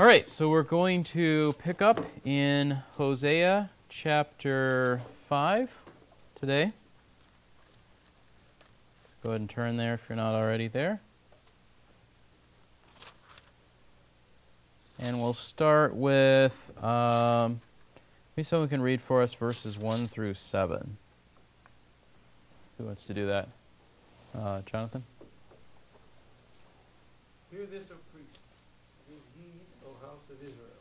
All right, so we're going to pick up in Hosea chapter 5 today. Go ahead and turn there if you're not already there. And we'll start with, um, maybe someone can read for us verses 1 through 7. Who wants to do that? Uh, Jonathan? This, O priest. Give heed, O house of Israel.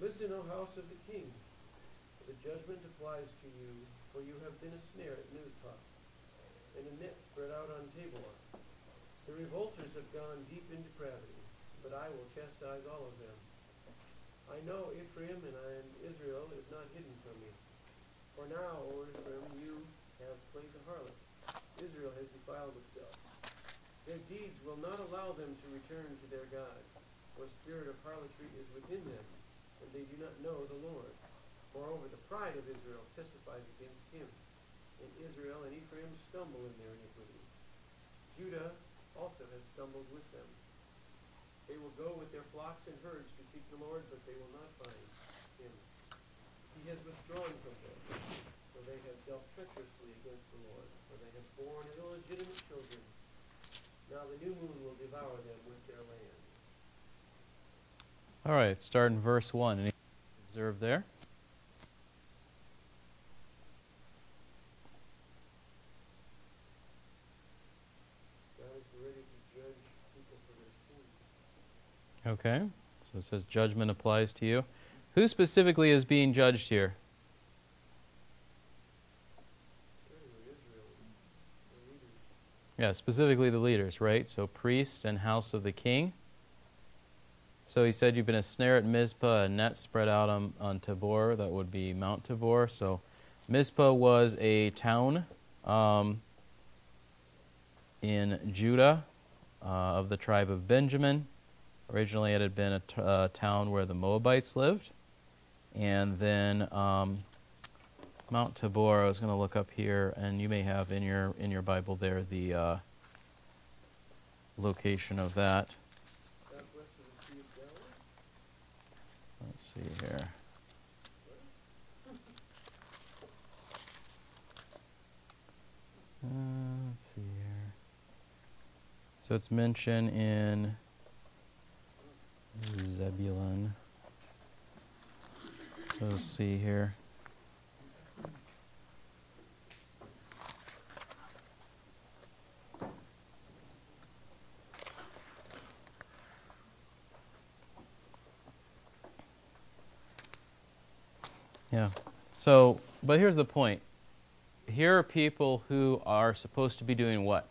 Listen, O house of the king. The judgment applies to you, for you have been a snare at Mizpah, and a net spread out on Tabor. The revolters have gone deep in depravity, but I will chastise all of them. I know Ephraim and, I, and Israel is not hidden from me. For now, O Ephraim, you have played the harlot. Israel has defiled itself. Their deeds will not allow them to return to their God, for spirit of harlotry is within them, and they do not know the Lord. Moreover, the pride of Israel testifies against him, and Israel and Ephraim stumble in their iniquity. Judah also has stumbled with them. They will go with their flocks and herds to seek the Lord, but they will not find him. He has withdrawn from them, for they have dealt treacherously against the Lord, for they have borne illegitimate children. Now the new moon will devour them with their land. All right, start in verse 1. Any observe there? God is ready to judge people for their sins. Okay, so it says judgment applies to you. Who specifically is being judged here? Yeah, specifically the leaders, right? So priests and house of the king. So he said, You've been a snare at Mizpah, a net spread out on, on Tabor. That would be Mount Tabor. So Mizpah was a town um, in Judah uh, of the tribe of Benjamin. Originally, it had been a uh, town where the Moabites lived. And then um, Mount Tabor, I was going to look up here, and you may have in your in your Bible there the uh, location of that. Let's see here. Uh, let's see here. So it's mentioned in Zebulun. So let's see here. Yeah. So, but here's the point. Here are people who are supposed to be doing what?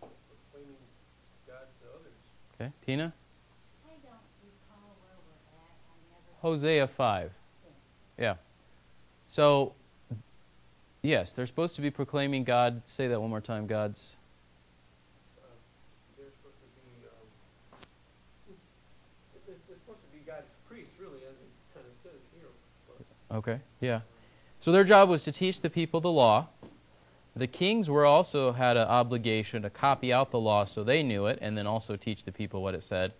proclaiming God to others. Okay, Tina? I don't recall where we're at. I never. Hosea 5. Yeah. So, yes, they're supposed to be proclaiming God. Say that one more time. God's. They're supposed to be, um, they're, they're supposed to be God's priests, really, as it kind of says here. But, Okay, yeah. So their job was to teach the people the law. The kings were also had an obligation to copy out the law so they knew it and then also teach the people what it said.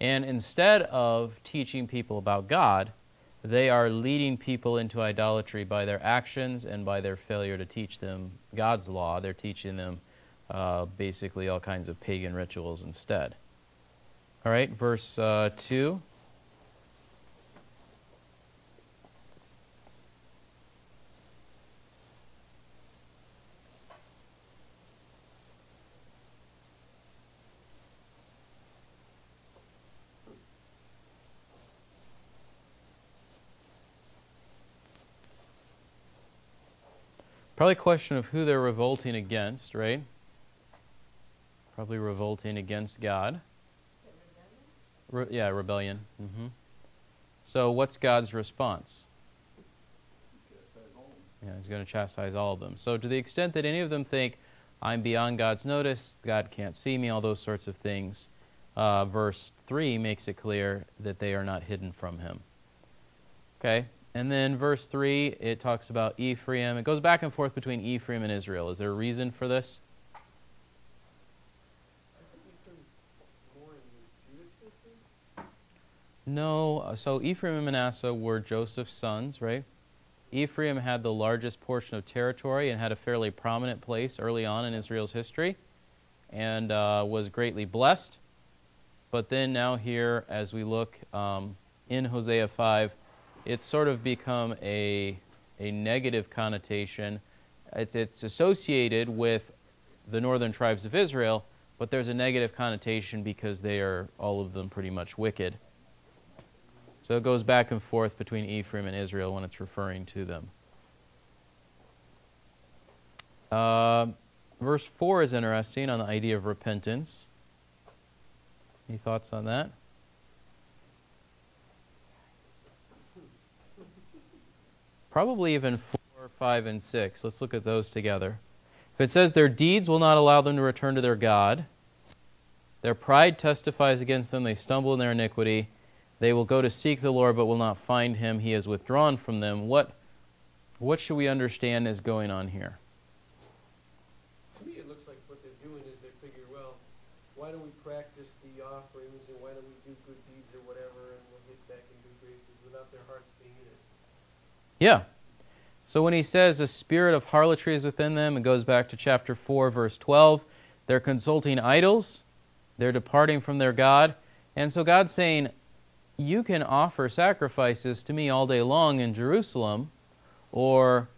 And instead of teaching people about God, they are leading people into idolatry by their actions and by their failure to teach them God's law. They're teaching them uh, basically all kinds of pagan rituals instead. All right, verse uh, 2. Probably a question of who they're revolting against, right? Probably revolting against God. Re- yeah, rebellion. hmm So, what's God's response? Yeah, he's going to chastise all of them. So, to the extent that any of them think, I'm beyond God's notice, God can't see me, all those sorts of things, uh, verse 3 makes it clear that they are not hidden from him. Okay? And then verse 3, it talks about Ephraim. It goes back and forth between Ephraim and Israel. Is there a reason for this? No. So Ephraim and Manasseh were Joseph's sons, right? Ephraim had the largest portion of territory and had a fairly prominent place early on in Israel's history and uh, was greatly blessed. But then, now, here, as we look um, in Hosea 5, it's sort of become a, a negative connotation. It's, it's associated with the northern tribes of Israel, but there's a negative connotation because they are, all of them, pretty much wicked. So it goes back and forth between Ephraim and Israel when it's referring to them. Uh, verse 4 is interesting on the idea of repentance. Any thoughts on that? Probably even 4, 5, and 6. Let's look at those together. If it says, Their deeds will not allow them to return to their God, their pride testifies against them, they stumble in their iniquity. They will go to seek the Lord, but will not find him. He has withdrawn from them. What, what should we understand is going on here? To me, it looks like what they're doing is they figure, well, why don't we practice the offerings and why don't we do good deeds or whatever and we'll get back in good graces without their hearts being in it. Yeah. So when he says a spirit of harlotry is within them, it goes back to chapter 4, verse 12. They're consulting idols, they're departing from their God. And so God's saying, you can offer sacrifices to me all day long in Jerusalem or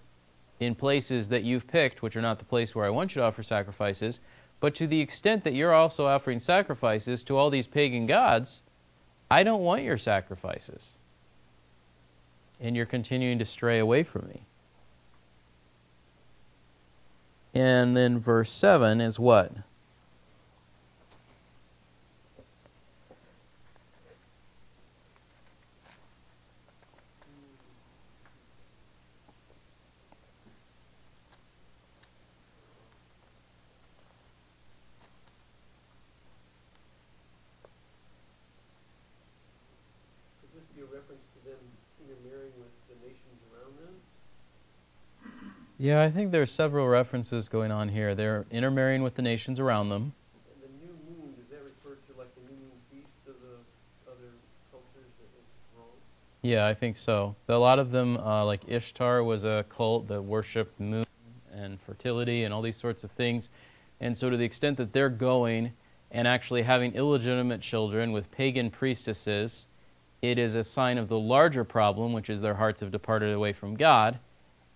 in places that you've picked, which are not the place where I want you to offer sacrifices, but to the extent that you're also offering sacrifices to all these pagan gods, I don't want your sacrifices. And you're continuing to stray away from me. And then verse 7 is what? Yeah, I think there are several references going on here. They're intermarrying with the nations around them. And the new moon, does that refer to like the new moon feast of the other cultures that wrong? Yeah, I think so. A lot of them, uh, like Ishtar, was a cult that worshipped moon and fertility and all these sorts of things. And so, to the extent that they're going and actually having illegitimate children with pagan priestesses, it is a sign of the larger problem, which is their hearts have departed away from God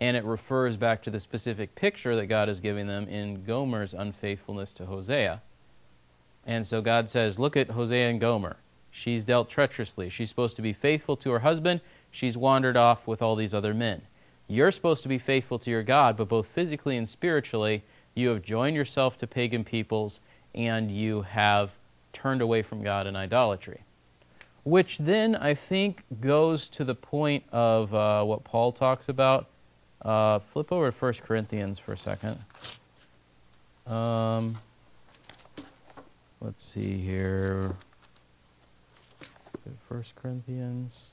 and it refers back to the specific picture that God is giving them in Gomer's unfaithfulness to Hosea. And so God says, Look at Hosea and Gomer. She's dealt treacherously. She's supposed to be faithful to her husband. She's wandered off with all these other men. You're supposed to be faithful to your God, but both physically and spiritually, you have joined yourself to pagan peoples and you have turned away from God in idolatry. Which then, I think, goes to the point of uh, what Paul talks about uh, flip over to 1 Corinthians for a second. Um, let's see here. 1 Corinthians.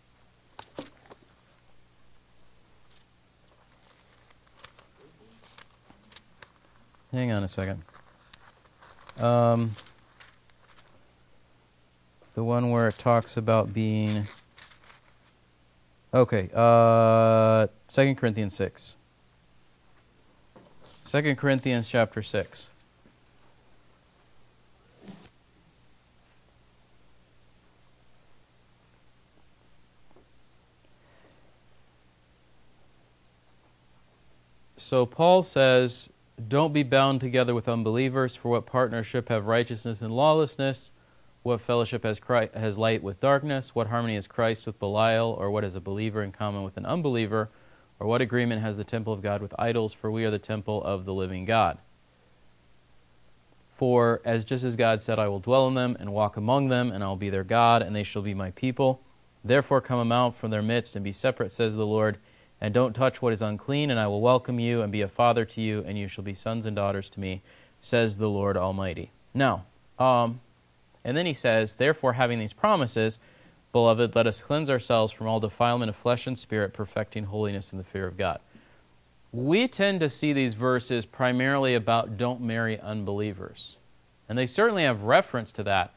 Hang on a second. Um, the one where it talks about being. Okay, uh, 2 Corinthians 6. 2 Corinthians chapter 6. So Paul says, Don't be bound together with unbelievers, for what partnership have righteousness and lawlessness? What fellowship has, Christ, has light with darkness? What harmony has Christ with Belial? Or what has a believer in common with an unbeliever? Or what agreement has the temple of God with idols? For we are the temple of the living God. For as just as God said, I will dwell in them and walk among them, and I will be their God, and they shall be my people. Therefore come out from their midst and be separate, says the Lord, and don't touch what is unclean, and I will welcome you and be a father to you, and you shall be sons and daughters to me, says the Lord Almighty. Now, um, and then he says, Therefore, having these promises, beloved, let us cleanse ourselves from all defilement of flesh and spirit, perfecting holiness in the fear of God. We tend to see these verses primarily about don't marry unbelievers. And they certainly have reference to that.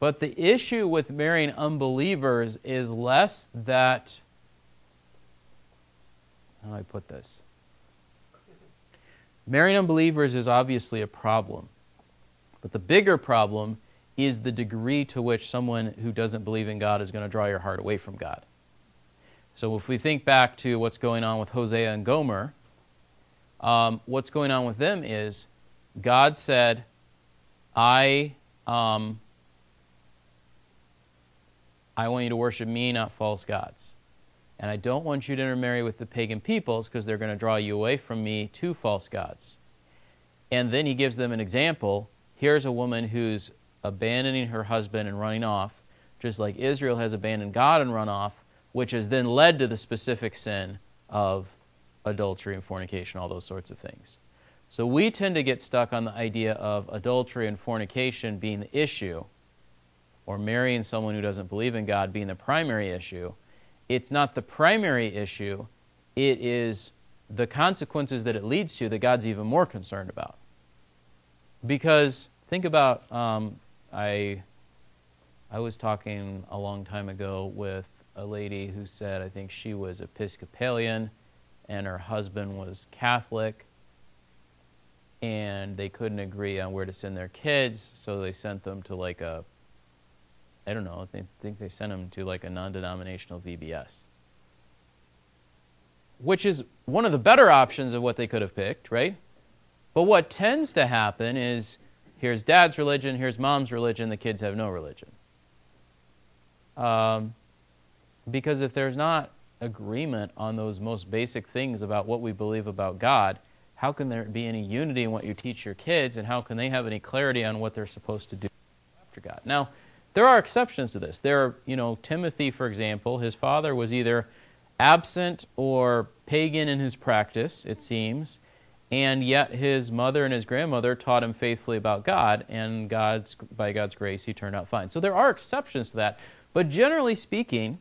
But the issue with marrying unbelievers is less that. How do I put this? Marrying unbelievers is obviously a problem. But the bigger problem is the degree to which someone who doesn't believe in God is going to draw your heart away from God. So if we think back to what's going on with Hosea and Gomer, um, what's going on with them is God said, I, um, I want you to worship me, not false gods. And I don't want you to intermarry with the pagan peoples because they're going to draw you away from me to false gods. And then he gives them an example. Here's a woman who's abandoning her husband and running off, just like Israel has abandoned God and run off, which has then led to the specific sin of adultery and fornication, all those sorts of things. So we tend to get stuck on the idea of adultery and fornication being the issue, or marrying someone who doesn't believe in God being the primary issue. It's not the primary issue, it is the consequences that it leads to that God's even more concerned about. Because think about um, I I was talking a long time ago with a lady who said I think she was Episcopalian and her husband was Catholic and they couldn't agree on where to send their kids, so they sent them to like a I don't know, I think they sent them to like a non-denominational VBS. Which is one of the better options of what they could have picked, right? But what tends to happen is here's dad's religion, here's mom's religion, the kids have no religion. Um, because if there's not agreement on those most basic things about what we believe about God, how can there be any unity in what you teach your kids, and how can they have any clarity on what they're supposed to do after God? Now, there are exceptions to this. There are, you know, Timothy, for example, his father was either absent or pagan in his practice, it seems, and yet his mother and his grandmother taught him faithfully about God, and God's, by God's grace, he turned out fine. So there are exceptions to that. But generally speaking,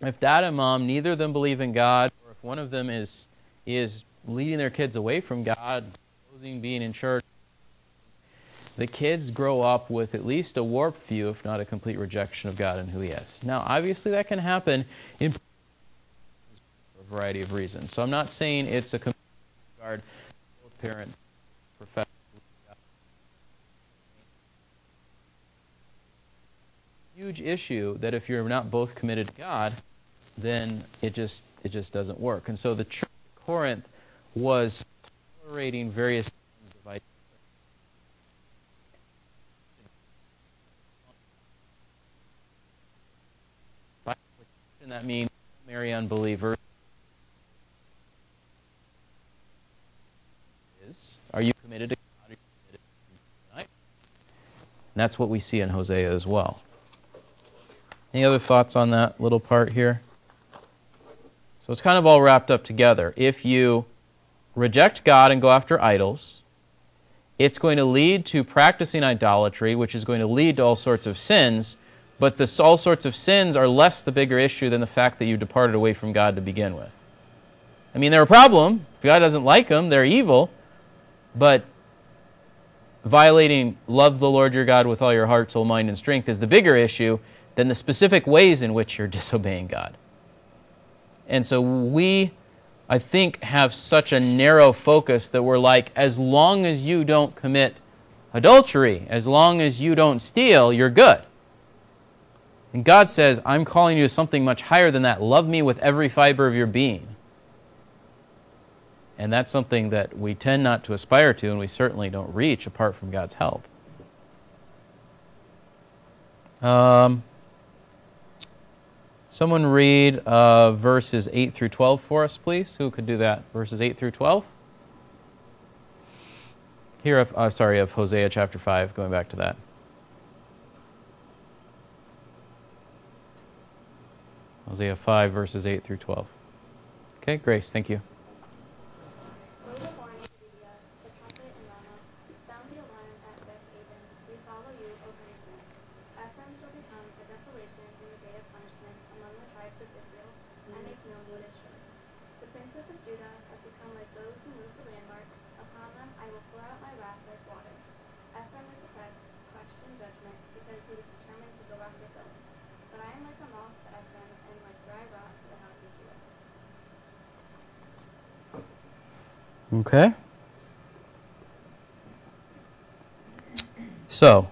if dad and mom, neither of them believe in God, or if one of them is, is leading their kids away from God, opposing being in church, the kids grow up with at least a warped view, if not a complete rejection of God and who He is. Now, obviously, that can happen in a variety of reasons. So I'm not saying it's a regard both parents huge issue that if you're not both committed to God, then it just it just doesn't work. And so the church at Corinth was tolerating various forms of. By that means marry unbelievers. Are you committed to God? And that's what we see in Hosea as well. Any other thoughts on that little part here? So it's kind of all wrapped up together. If you reject God and go after idols, it's going to lead to practicing idolatry, which is going to lead to all sorts of sins. But this all sorts of sins are less the bigger issue than the fact that you departed away from God to begin with. I mean, they're a problem. God doesn't like them, they're evil. But violating love the Lord your God with all your heart, soul, mind, and strength is the bigger issue than the specific ways in which you're disobeying God. And so we, I think, have such a narrow focus that we're like, as long as you don't commit adultery, as long as you don't steal, you're good. And God says, I'm calling you to something much higher than that. Love me with every fiber of your being. And that's something that we tend not to aspire to, and we certainly don't reach apart from God's help. Um, someone read uh, verses 8 through 12 for us, please. Who could do that? Verses 8 through 12? Here, of, uh, sorry, of Hosea chapter 5, going back to that. Hosea 5, verses 8 through 12. Okay, Grace, thank you. Okay. So,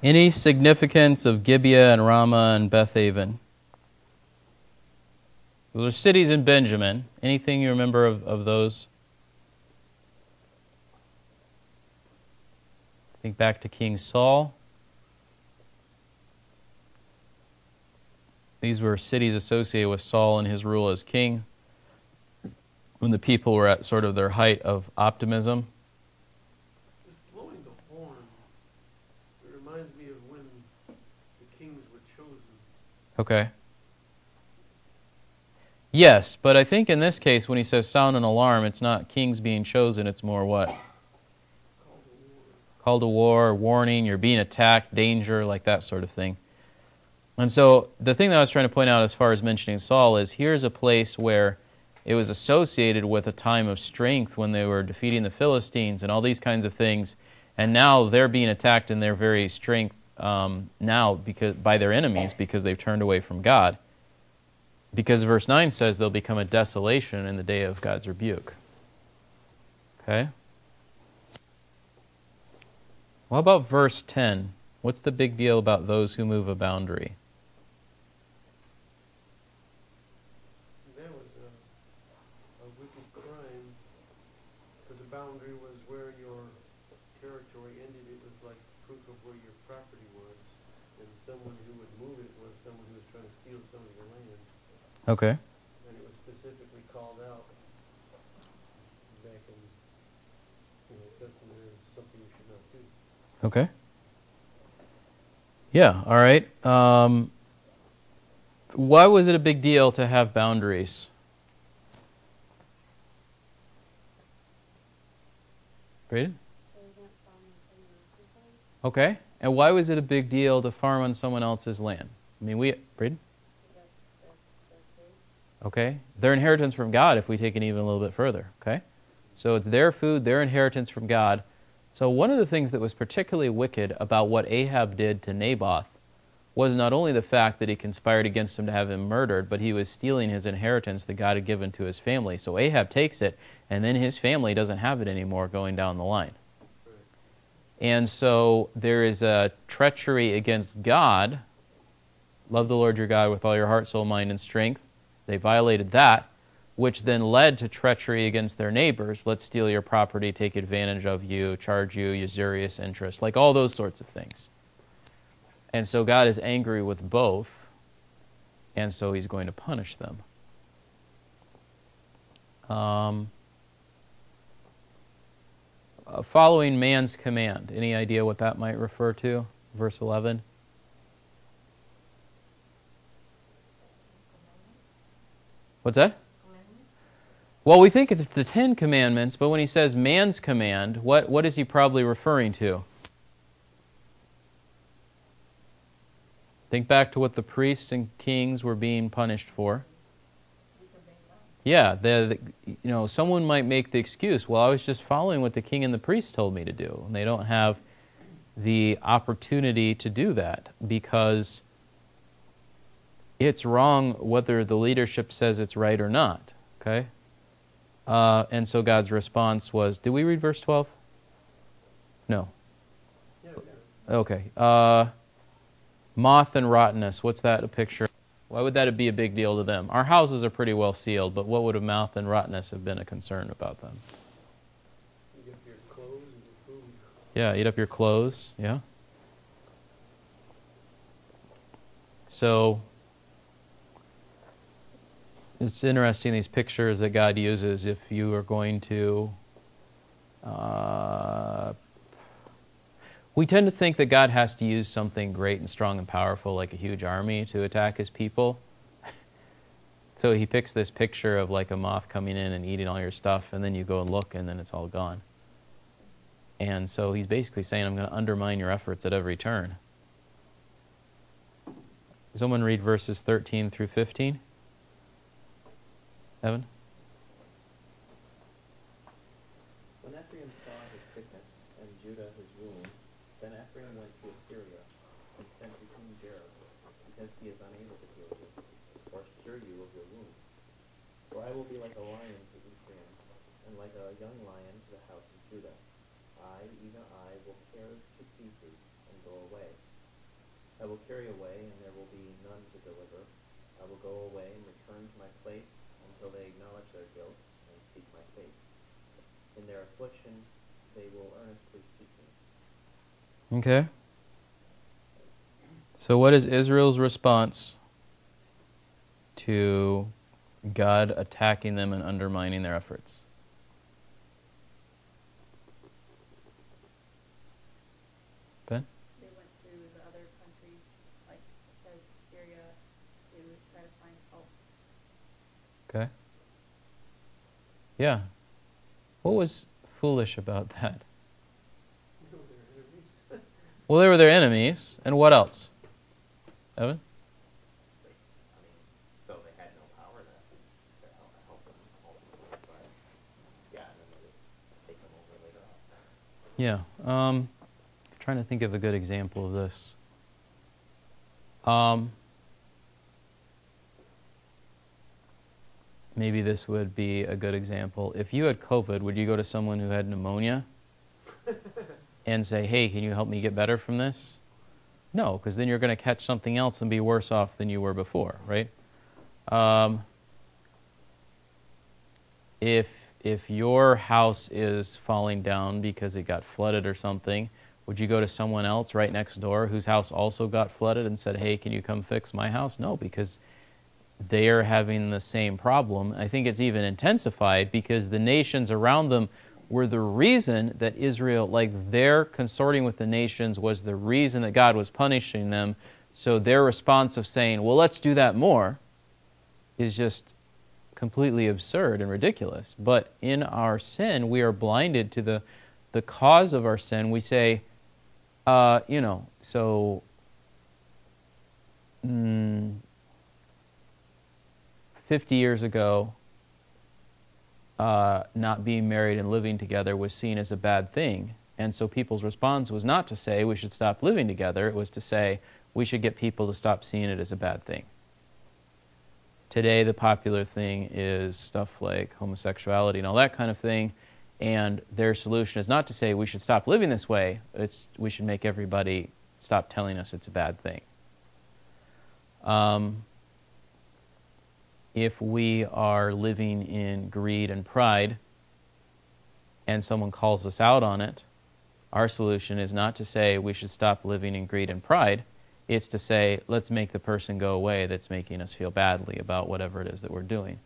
any significance of Gibeah and Ramah and Bethaven? Those are cities in Benjamin. Anything you remember of, of those? Think back to King Saul. These were cities associated with Saul and his rule as king when the people were at sort of their height of optimism. Just blowing the horn. It reminds me of when the kings were chosen. Okay. Yes, but I think in this case, when he says sound an alarm, it's not kings being chosen, it's more what? Called to war. Call to war, warning, you're being attacked, danger, like that sort of thing. And so the thing that I was trying to point out as far as mentioning Saul is here's a place where it was associated with a time of strength when they were defeating the Philistines and all these kinds of things. And now they're being attacked in their very strength um, now because by their enemies because they've turned away from God. Because verse 9 says they'll become a desolation in the day of God's rebuke. Okay? What about verse 10? What's the big deal about those who move a boundary? That was a, a wicked crime. Because the boundary was where your territory ended. It was like proof of where your property was. And someone who would move it was someone who was trying to steal some of your land. Okay. And it was specifically called out back in Old Testament as something you should not do. Okay. Yeah, all right. Um, why was it a big deal to have boundaries? Braden? Okay. And why was it a big deal to farm on someone else's land? I mean, we. Braden? Okay. Their inheritance from God, if we take it even a little bit further. Okay. So it's their food, their inheritance from God. So, one of the things that was particularly wicked about what Ahab did to Naboth was not only the fact that he conspired against him to have him murdered, but he was stealing his inheritance that God had given to his family. So, Ahab takes it, and then his family doesn't have it anymore going down the line. And so, there is a treachery against God. Love the Lord your God with all your heart, soul, mind, and strength. They violated that which then led to treachery against their neighbors. Let's steal your property, take advantage of you, charge you usurious interest, like all those sorts of things. And so God is angry with both, and so he's going to punish them. Um, uh, following man's command. Any idea what that might refer to? Verse 11. What's that? Well, we think it's the Ten Commandments, but when he says man's command, what, what is he probably referring to? Think back to what the priests and kings were being punished for. Yeah, the, the, you know, someone might make the excuse, well, I was just following what the king and the priest told me to do. And they don't have the opportunity to do that because it's wrong whether the leadership says it's right or not. Okay? Uh, and so God's response was, did we read verse 12? No. Okay. Uh, moth and rottenness. What's that a picture? Why would that be a big deal to them? Our houses are pretty well sealed, but what would a moth and rottenness have been a concern about them? You get your clothes and your food. Yeah, eat up your clothes. Yeah. So it's interesting these pictures that God uses if you are going to. Uh, we tend to think that God has to use something great and strong and powerful, like a huge army, to attack his people. so he picks this picture of like a moth coming in and eating all your stuff, and then you go and look, and then it's all gone. And so he's basically saying, I'm going to undermine your efforts at every turn. Someone read verses 13 through 15. Evan? When Ephraim saw his sickness and Judah his wound, then Ephraim went to Assyria and sent to King Jareb, because he is unable to heal you, or cure you of your wound. For I will be like a lion to Ephraim, and like a young lion to the house of Judah. I, even I, will tear to pieces and go away. I will carry away, and there will be none to deliver. I will go away and return to my place until they acknowledge their guilt and seek my face. In their affliction, they will earnestly seek me. Okay. So, what is Israel's response to God attacking them and undermining their efforts? Ben? They went to the other countries, like Syria, to try to find help. Okay. Yeah. What was foolish about that? No, they're enemies. Well, they were their enemies. And what else? Evan? I mean, so they had no power to, to help, help them ultimately, but yeah, and then they would take them over later on. Yeah. Um, trying to think of a good example of this. Um, maybe this would be a good example. If you had COVID, would you go to someone who had pneumonia and say, hey, can you help me get better from this? No, because then you're going to catch something else and be worse off than you were before, right? Um, if if your house is falling down because it got flooded or something, would you go to someone else right next door whose house also got flooded and said, "Hey, can you come fix my house?" No, because they are having the same problem. I think it's even intensified because the nations around them were the reason that Israel, like their consorting with the nations, was the reason that God was punishing them. So their response of saying, well, let's do that more, is just completely absurd and ridiculous. But in our sin, we are blinded to the, the cause of our sin. We say, uh, you know, so. Mm, 50 years ago, uh, not being married and living together was seen as a bad thing. And so people's response was not to say we should stop living together, it was to say we should get people to stop seeing it as a bad thing. Today, the popular thing is stuff like homosexuality and all that kind of thing. And their solution is not to say we should stop living this way, it's we should make everybody stop telling us it's a bad thing. Um, if we are living in greed and pride and someone calls us out on it, our solution is not to say we should stop living in greed and pride. It's to say, let's make the person go away that's making us feel badly about whatever it is that we're doing.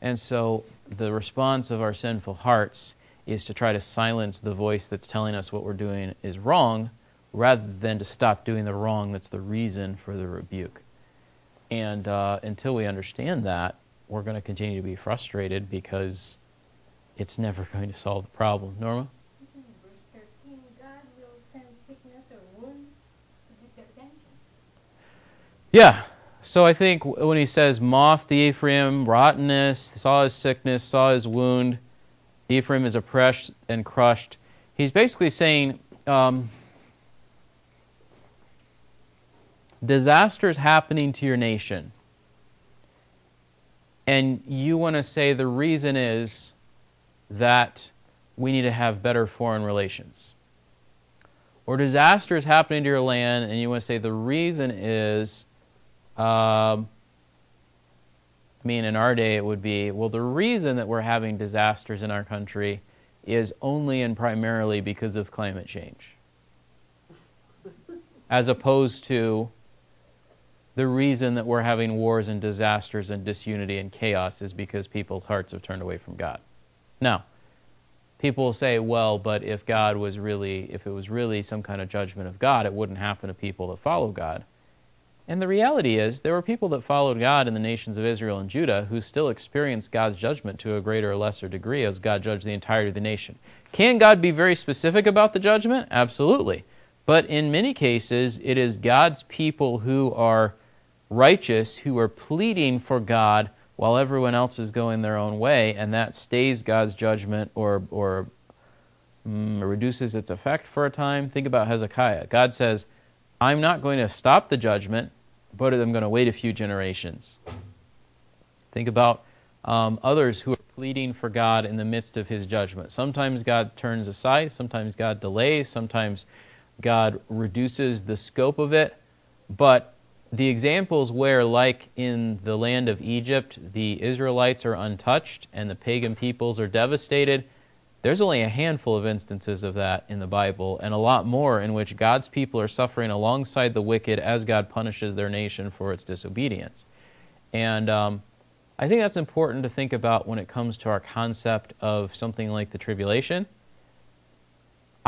And so the response of our sinful hearts is to try to silence the voice that's telling us what we're doing is wrong rather than to stop doing the wrong that's the reason for the rebuke. And uh, until we understand that, we're going to continue to be frustrated because it's never going to solve the problem. Norma? Verse 13, God will send sickness or wound to get. Yeah. So I think when he says moth to Ephraim, rottenness, saw his sickness, saw his wound, Ephraim is oppressed and crushed, he's basically saying um, disasters happening to your nation. And you want to say the reason is that we need to have better foreign relations. Or disasters happening to your land, and you want to say the reason is, um, I mean, in our day it would be, well, the reason that we're having disasters in our country is only and primarily because of climate change. As opposed to, the reason that we're having wars and disasters and disunity and chaos is because people's hearts have turned away from God. Now, people will say, well, but if God was really, if it was really some kind of judgment of God, it wouldn't happen to people that follow God. And the reality is, there were people that followed God in the nations of Israel and Judah who still experienced God's judgment to a greater or lesser degree as God judged the entirety of the nation. Can God be very specific about the judgment? Absolutely. But in many cases, it is God's people who are righteous who are pleading for God while everyone else is going their own way, and that stays God's judgment or, or mm, reduces its effect for a time. Think about Hezekiah. God says, I'm not going to stop the judgment, but I'm going to wait a few generations. Think about um, others who are pleading for God in the midst of his judgment. Sometimes God turns aside, sometimes God delays, sometimes God reduces the scope of it. But the examples where, like in the land of Egypt, the Israelites are untouched and the pagan peoples are devastated, there's only a handful of instances of that in the Bible, and a lot more in which God's people are suffering alongside the wicked as God punishes their nation for its disobedience. And um, I think that's important to think about when it comes to our concept of something like the tribulation.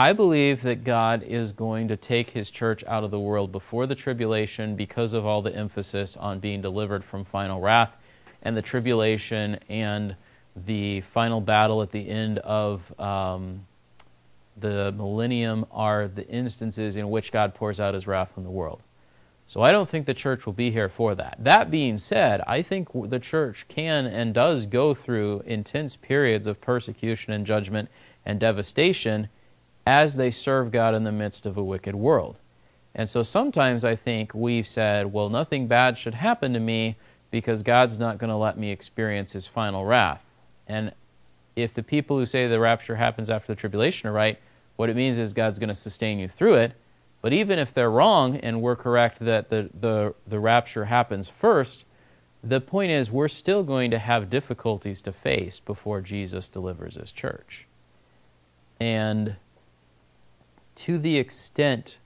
I believe that God is going to take his church out of the world before the tribulation because of all the emphasis on being delivered from final wrath and the tribulation and the final battle at the end of um, the millennium are the instances in which God pours out his wrath on the world. So I don't think the church will be here for that. That being said, I think the church can and does go through intense periods of persecution and judgment and devastation as they serve God in the midst of a wicked world. And so sometimes I think we've said, well, nothing bad should happen to me because God's not going to let me experience his final wrath. And if the people who say the rapture happens after the tribulation are right, what it means is God's going to sustain you through it but even if they're wrong and we're correct that the, the, the rapture happens first, the point is we're still going to have difficulties to face before Jesus delivers his church. And to the extent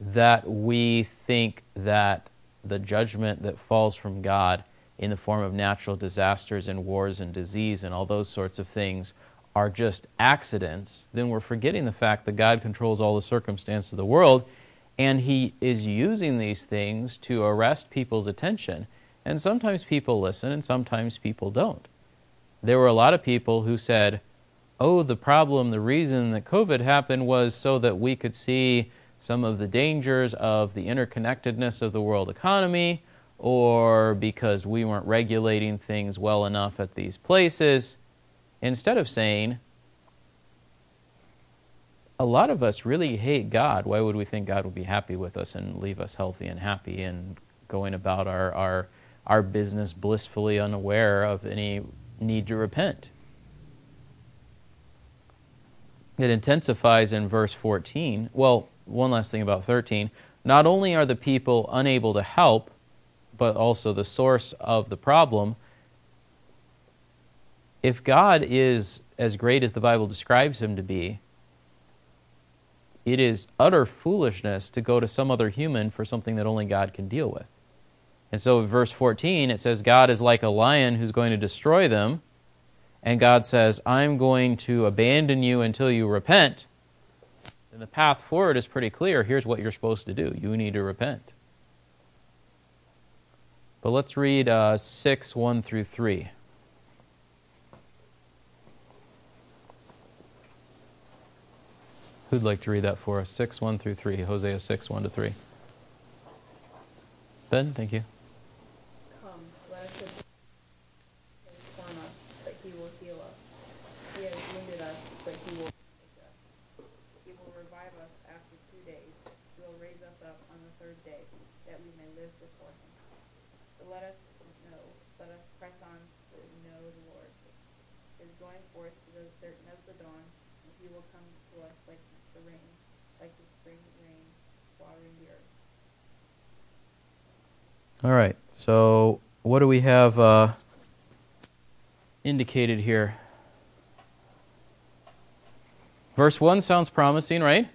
that we think that the judgment that falls from God in the form of natural disasters and wars and disease and all those sorts of things are just accidents, then we're forgetting the fact that God controls all the circumstances of the world and He is using these things to arrest people's attention. And sometimes people listen and sometimes people don't. There were a lot of people who said, oh, the problem, the reason that COVID happened was so that we could see some of the dangers of the interconnectedness of the world economy, or because we weren't regulating things well enough at these places. Instead of saying, a lot of us really hate God. Why would we think God would be happy with us and leave us healthy and happy and going about our, our, our business blissfully unaware of any need to repent? It intensifies in verse 14. Well, one last thing about 13. Not only are the people unable to help, but also the source of the problem if God is as great as the Bible describes him to be, it is utter foolishness to go to some other human for something that only God can deal with. And so, verse 14, it says, God is like a lion who's going to destroy them. And God says, I'm going to abandon you until you repent. And the path forward is pretty clear. Here's what you're supposed to do you need to repent. But let's read uh, 6 1 through 3. Who'd like to read that for us? 6, 1 through 3. Hosea 6, 1 to 3. Ben, thank you let us inform us, but he will heal us. He has wounded us, but he will make us. He will revive us after two days. He will raise us up on the third day, that we may live before him. So let us know, let us press on to know the Lord. His going forth is as certain as the dawn, and he will come to us like the rain, like the spring rain, watering the earth. All right. So, what do we have uh, indicated here? Verse 1 sounds promising, right?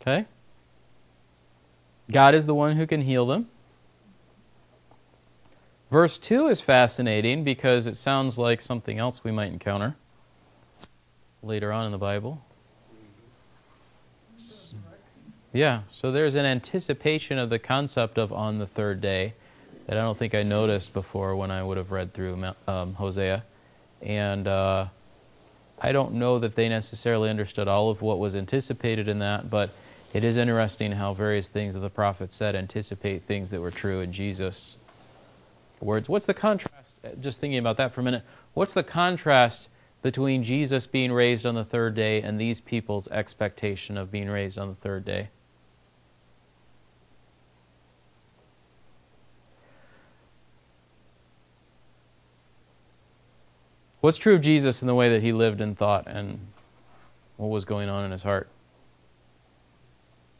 Okay. God is the one who can heal them. Verse 2 is fascinating because it sounds like something else we might encounter later on in the Bible. Yeah, so there's an anticipation of the concept of on the third day that I don't think I noticed before when I would have read through um, Hosea. And uh, I don't know that they necessarily understood all of what was anticipated in that, but it is interesting how various things that the prophet said anticipate things that were true in Jesus' words. What's the contrast? Just thinking about that for a minute. What's the contrast between Jesus being raised on the third day and these people's expectation of being raised on the third day? What's true of Jesus in the way that he lived and thought and what was going on in his heart?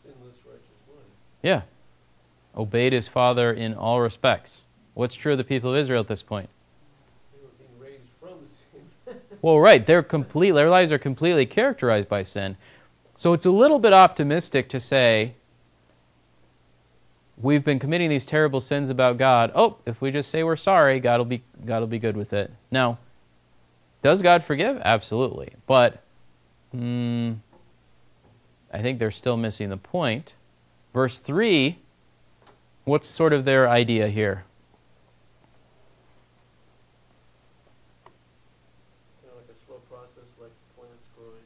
Sinless, righteous one. Yeah. Obeyed his father in all respects. What's true of the people of Israel at this point? They were being raised from sin. Well, right. They're complete, their lives are completely characterized by sin. So it's a little bit optimistic to say we've been committing these terrible sins about God. Oh, if we just say we're sorry, God will be God will be good with it. Now, does God forgive? Absolutely. But mm, I think they're still missing the point. Verse 3, what's sort of their idea here? Kind of like a slow process, like plants growing.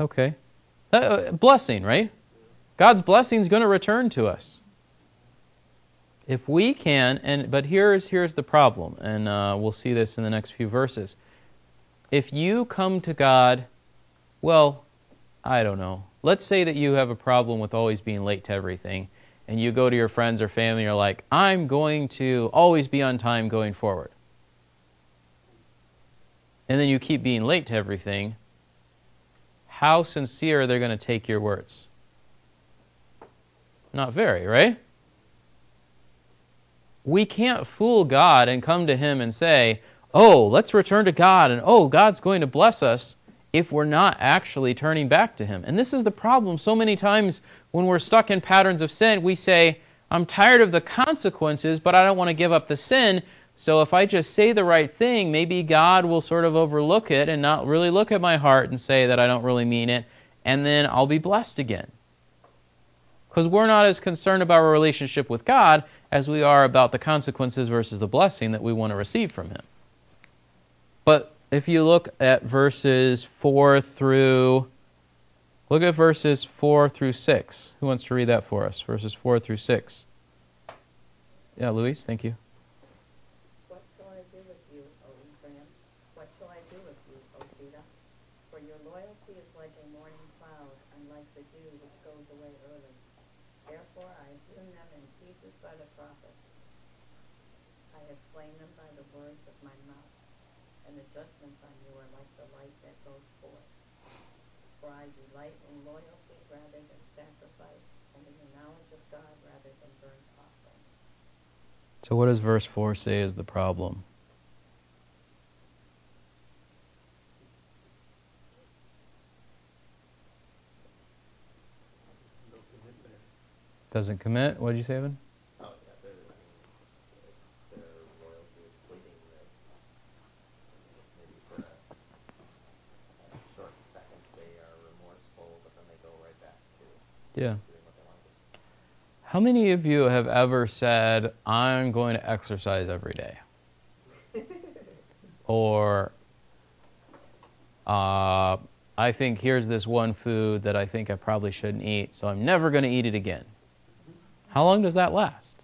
Okay. Uh, blessing, right? God's blessing is going to return to us. If we can, and but here's here's the problem, and uh, we'll see this in the next few verses. If you come to God, well, I don't know. Let's say that you have a problem with always being late to everything, and you go to your friends or family, and you're like, I'm going to always be on time going forward. And then you keep being late to everything, how sincere are they going to take your words? Not very, right? We can't fool God and come to Him and say, oh, let's return to God and oh, God's going to bless us if we're not actually turning back to Him. And this is the problem. So many times when we're stuck in patterns of sin, we say, I'm tired of the consequences, but I don't want to give up the sin. So if I just say the right thing, maybe God will sort of overlook it and not really look at my heart and say that I don't really mean it, and then I'll be blessed again. Because we're not as concerned about our relationship with God as we are about the consequences versus the blessing that we want to receive from Him. But if you look at verses 4 through look at verses 4 through 6. Who wants to read that for us? Verses 4 through 6. Yeah, Luis, thank you. What shall I do with you, O Ephraim? What shall I do with you, O Judah? For your loyalty is like a morning cloud, and like the dew which goes away early. Therefore I have hewn them in pieces by the prophets. I have slain them by the words of my mouth, and the judgments on you are like the light that goes forth. For I delight in loyalty rather than sacrifice, and in the knowledge of God rather than burnt offering. So, what does verse 4 say is the problem? Doesn't commit? What did you say, Evan? Oh, yeah, they're, I mean, if their loyalty is fleeting, that maybe for a short second they are remorseful, but then they go right back to Yeah. doing what they want to do. How many of you have ever said, I'm going to exercise every day? or, uh, I think here's this one food that I think I probably shouldn't eat, so I'm never going to eat it again. How long does that last?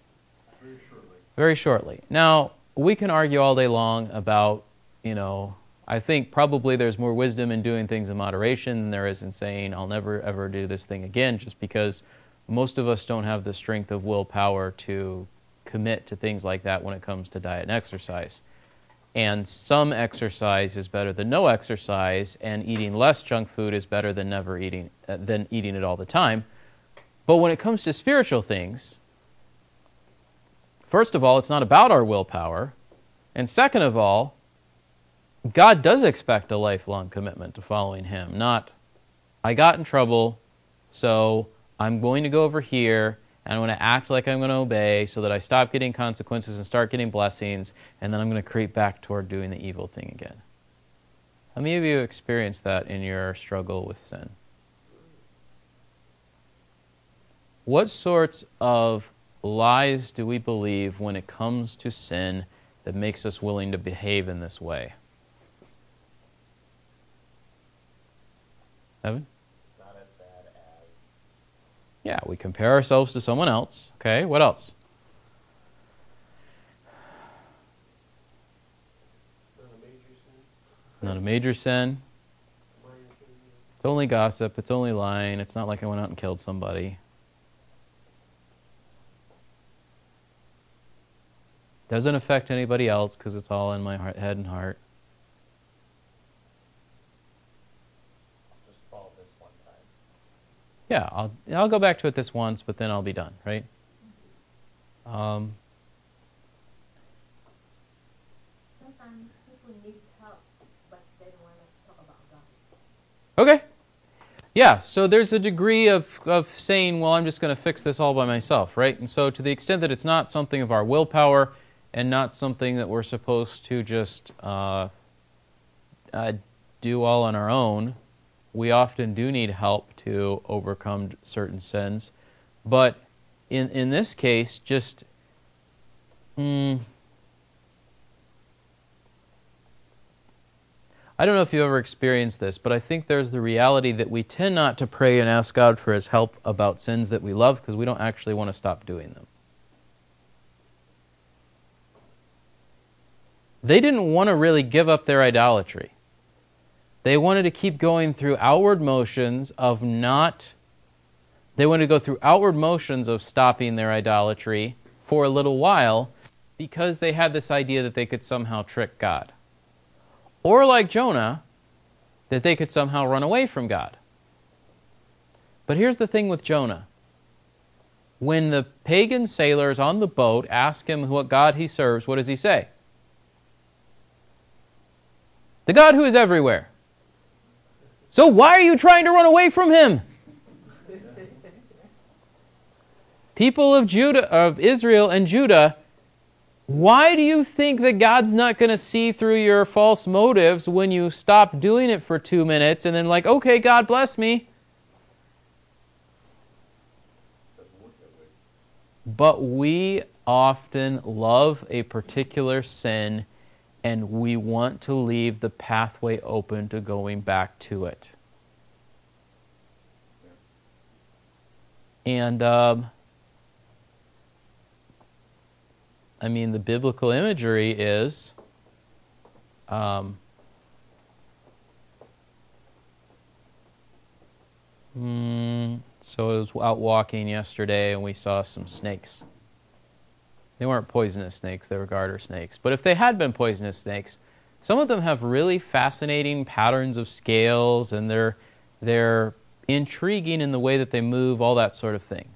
Very shortly. Very shortly. Now, we can argue all day long about, you know, I think probably there's more wisdom in doing things in moderation than there is in saying, I'll never ever do this thing again, just because most of us don't have the strength of willpower to commit to things like that when it comes to diet and exercise. And some exercise is better than no exercise, and eating less junk food is better than never eating uh, than eating it all the time. But when it comes to spiritual things, first of all, it's not about our willpower, and second of all, God does expect a lifelong commitment to following Him. Not, I got in trouble, so I'm going to go over here and I'm going to act like I'm going to obey so that I stop getting consequences and start getting blessings, and then I'm going to creep back toward doing the evil thing again. How many of you experienced that in your struggle with sin? What sorts of lies do we believe when it comes to sin that makes us willing to behave in this way? Evan? It's not as bad as Yeah, we compare ourselves to someone else. Okay, what else? Not a major sin. Not a major sin. Sin. It's only gossip. It's only lying. It's not like I went out and killed somebody. Doesn't affect anybody else because it's all in my heart, head and heart. Yeah, I'll, I'll go back to it this once, but then I'll be done, right? Um, Sometimes people need help, but they don't want to talk about God. okay. Yeah, so there's a degree of, of saying, well, I'm just going to fix this all by myself, right? And so, to the extent that it's not something of our willpower and not something that we're supposed to just uh, uh, do all on our own, we often do need help to overcome certain sins. But in, in this case, just. Mm, I don't know if you've ever experienced this, but I think there's the reality that we tend not to pray and ask God for His help about sins that we love because we don't actually want to stop doing them. They didn't want to really give up their idolatry. They wanted to keep going through outward motions of not, they wanted to go through outward motions of stopping their idolatry for a little while because they had this idea that they could somehow trick God. Or like Jonah, that they could somehow run away from God. But here's the thing with Jonah. When the pagan sailors on the boat ask him what God he serves, what does he say? The God who is everywhere. So why are you trying to run away from him? People of Judah of Israel and Judah, why do you think that God's not going to see through your false motives when you stop doing it for 2 minutes and then like, "Okay, God bless me." But we often love a particular sin and we want to leave the pathway open to going back to it. And, um, I mean, the biblical imagery is um, mm, so I was out walking yesterday and we saw some snakes. They weren't poisonous snakes, they were garter snakes. But if they had been poisonous snakes, some of them have really fascinating patterns of scales and they're, they're intriguing in the way that they move, all that sort of thing.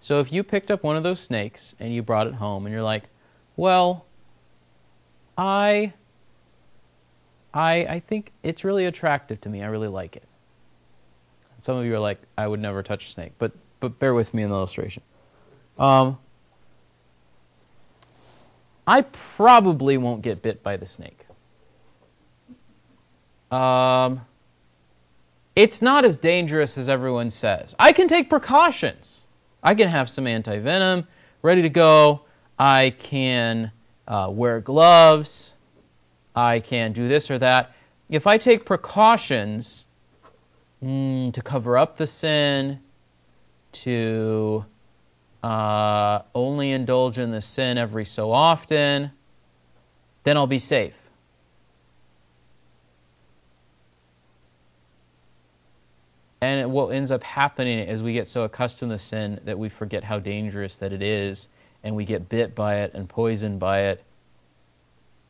So if you picked up one of those snakes and you brought it home and you're like, well, I, I, I think it's really attractive to me. I really like it. Some of you are like, I would never touch a snake, but, but bear with me in the illustration. Um, I probably won't get bit by the snake. Um, it's not as dangerous as everyone says. I can take precautions. I can have some anti venom ready to go. I can uh, wear gloves. I can do this or that. If I take precautions mm, to cover up the sin, to uh, only indulge in the sin every so often, then I'll be safe. And what ends up happening is we get so accustomed to sin that we forget how dangerous that it is, and we get bit by it and poisoned by it.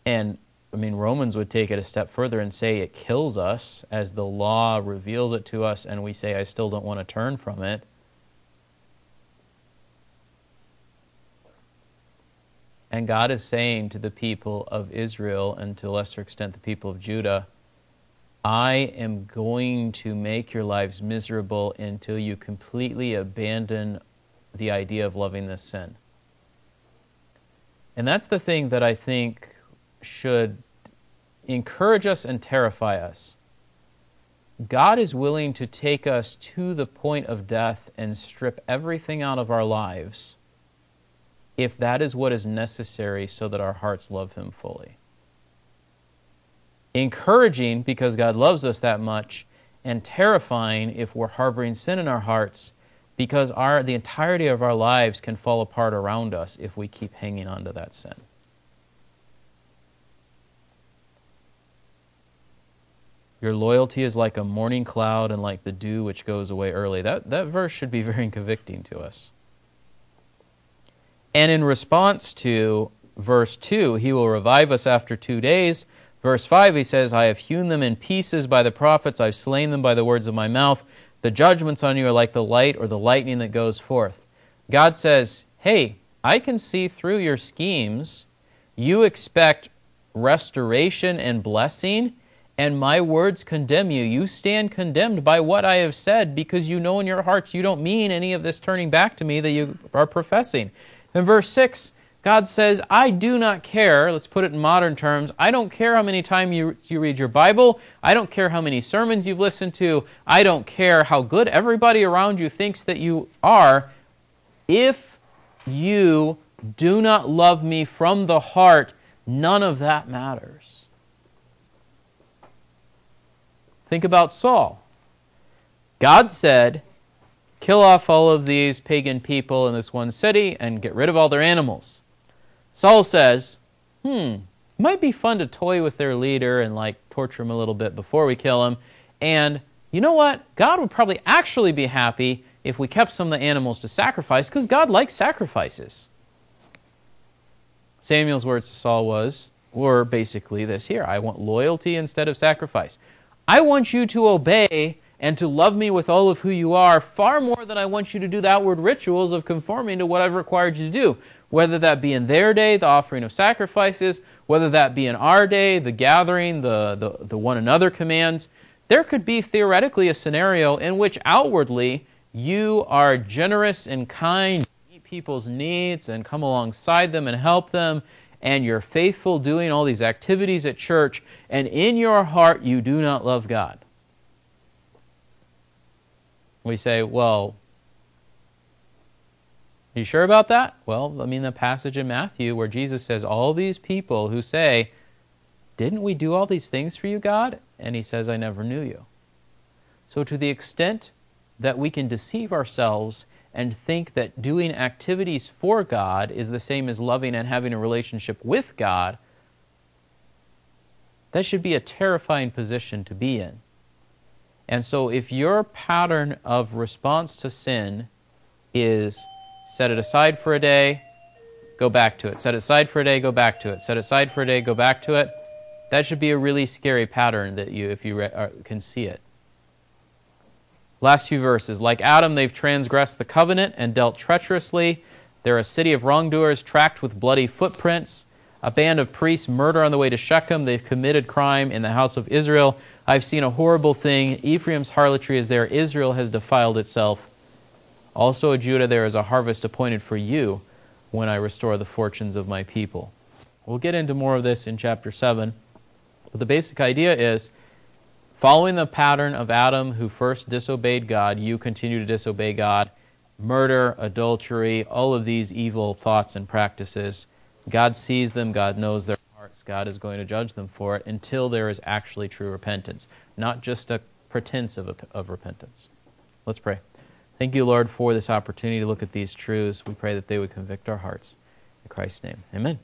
And I mean, Romans would take it a step further and say it kills us as the law reveals it to us, and we say, I still don't want to turn from it. And God is saying to the people of Israel, and to a lesser extent the people of Judah, I am going to make your lives miserable until you completely abandon the idea of loving this sin. And that's the thing that I think should encourage us and terrify us. God is willing to take us to the point of death and strip everything out of our lives if that is what is necessary so that our hearts love Him fully encouraging because God loves us that much, and terrifying if we're harboring sin in our hearts because our, the entirety of our lives can fall apart around us if we keep hanging on to that sin. Your loyalty is like a morning cloud and like the dew which goes away early. That, that verse should be very convicting to us. And in response to verse 2, he will revive us after two days Verse 5, he says, I have hewn them in pieces by the prophets, I've slain them by the words of my mouth. The judgments on you are like the light or the lightning that goes forth. God says, Hey, I can see through your schemes. You expect restoration and blessing, and my words condemn you. You stand condemned by what I have said because you know in your hearts you don't mean any of this turning back to me that you are professing. In verse 6, God says, I do not care, let's put it in modern terms, I don't care how many times you, you read your Bible, I don't care how many sermons you've listened to, I don't care how good everybody around you thinks that you are. If you do not love me from the heart, none of that matters. Think about Saul. God said, kill off all of these pagan people in this one city and get rid of all their animals. Saul says, hmm, might be fun to toy with their leader and like torture him a little bit before we kill him. And you know what? God would probably actually be happy if we kept some of the animals to sacrifice because God likes sacrifices. Samuel's words to Saul was, were basically this here I want loyalty instead of sacrifice. I want you to obey and to love me with all of who you are far more than I want you to do the outward rituals of conforming to what I've required you to do whether that be in their day, the offering of sacrifices, whether that be in our day, the gathering, the, the, the one another commands, there could be theoretically a scenario in which outwardly you are generous and kind, meet people's needs and come alongside them and help them, and you're faithful doing all these activities at church, and in your heart you do not love God. We say, well, are you sure about that? Well, I mean, the passage in Matthew where Jesus says, All these people who say, Didn't we do all these things for you, God? And he says, I never knew you. So, to the extent that we can deceive ourselves and think that doing activities for God is the same as loving and having a relationship with God, that should be a terrifying position to be in. And so, if your pattern of response to sin is set it aside for a day, go back to it. Set it aside for a day, go back to it. Set it aside for a day, go back to it. That should be a really scary pattern that you, if you re- uh, can see it. Last few verses. Like Adam, they've transgressed the covenant and dealt treacherously. They're a city of wrongdoers, tracked with bloody footprints. A band of priests murder on the way to Shechem. They've committed crime in the house of Israel. I've seen a horrible thing. Ephraim's harlotry is there. Israel has defiled itself. Also, O Judah, there is a harvest appointed for you when I restore the fortunes of my people. We'll get into more of this in chapter 7. But the basic idea is following the pattern of Adam, who first disobeyed God, you continue to disobey God. Murder, adultery, all of these evil thoughts and practices. God sees them, God knows their God is going to judge them for it until there is actually true repentance, not just a pretense of, of repentance. Let's pray. Thank you, Lord, for this opportunity to look at these truths. We pray that they would convict our hearts. In Christ's name, amen.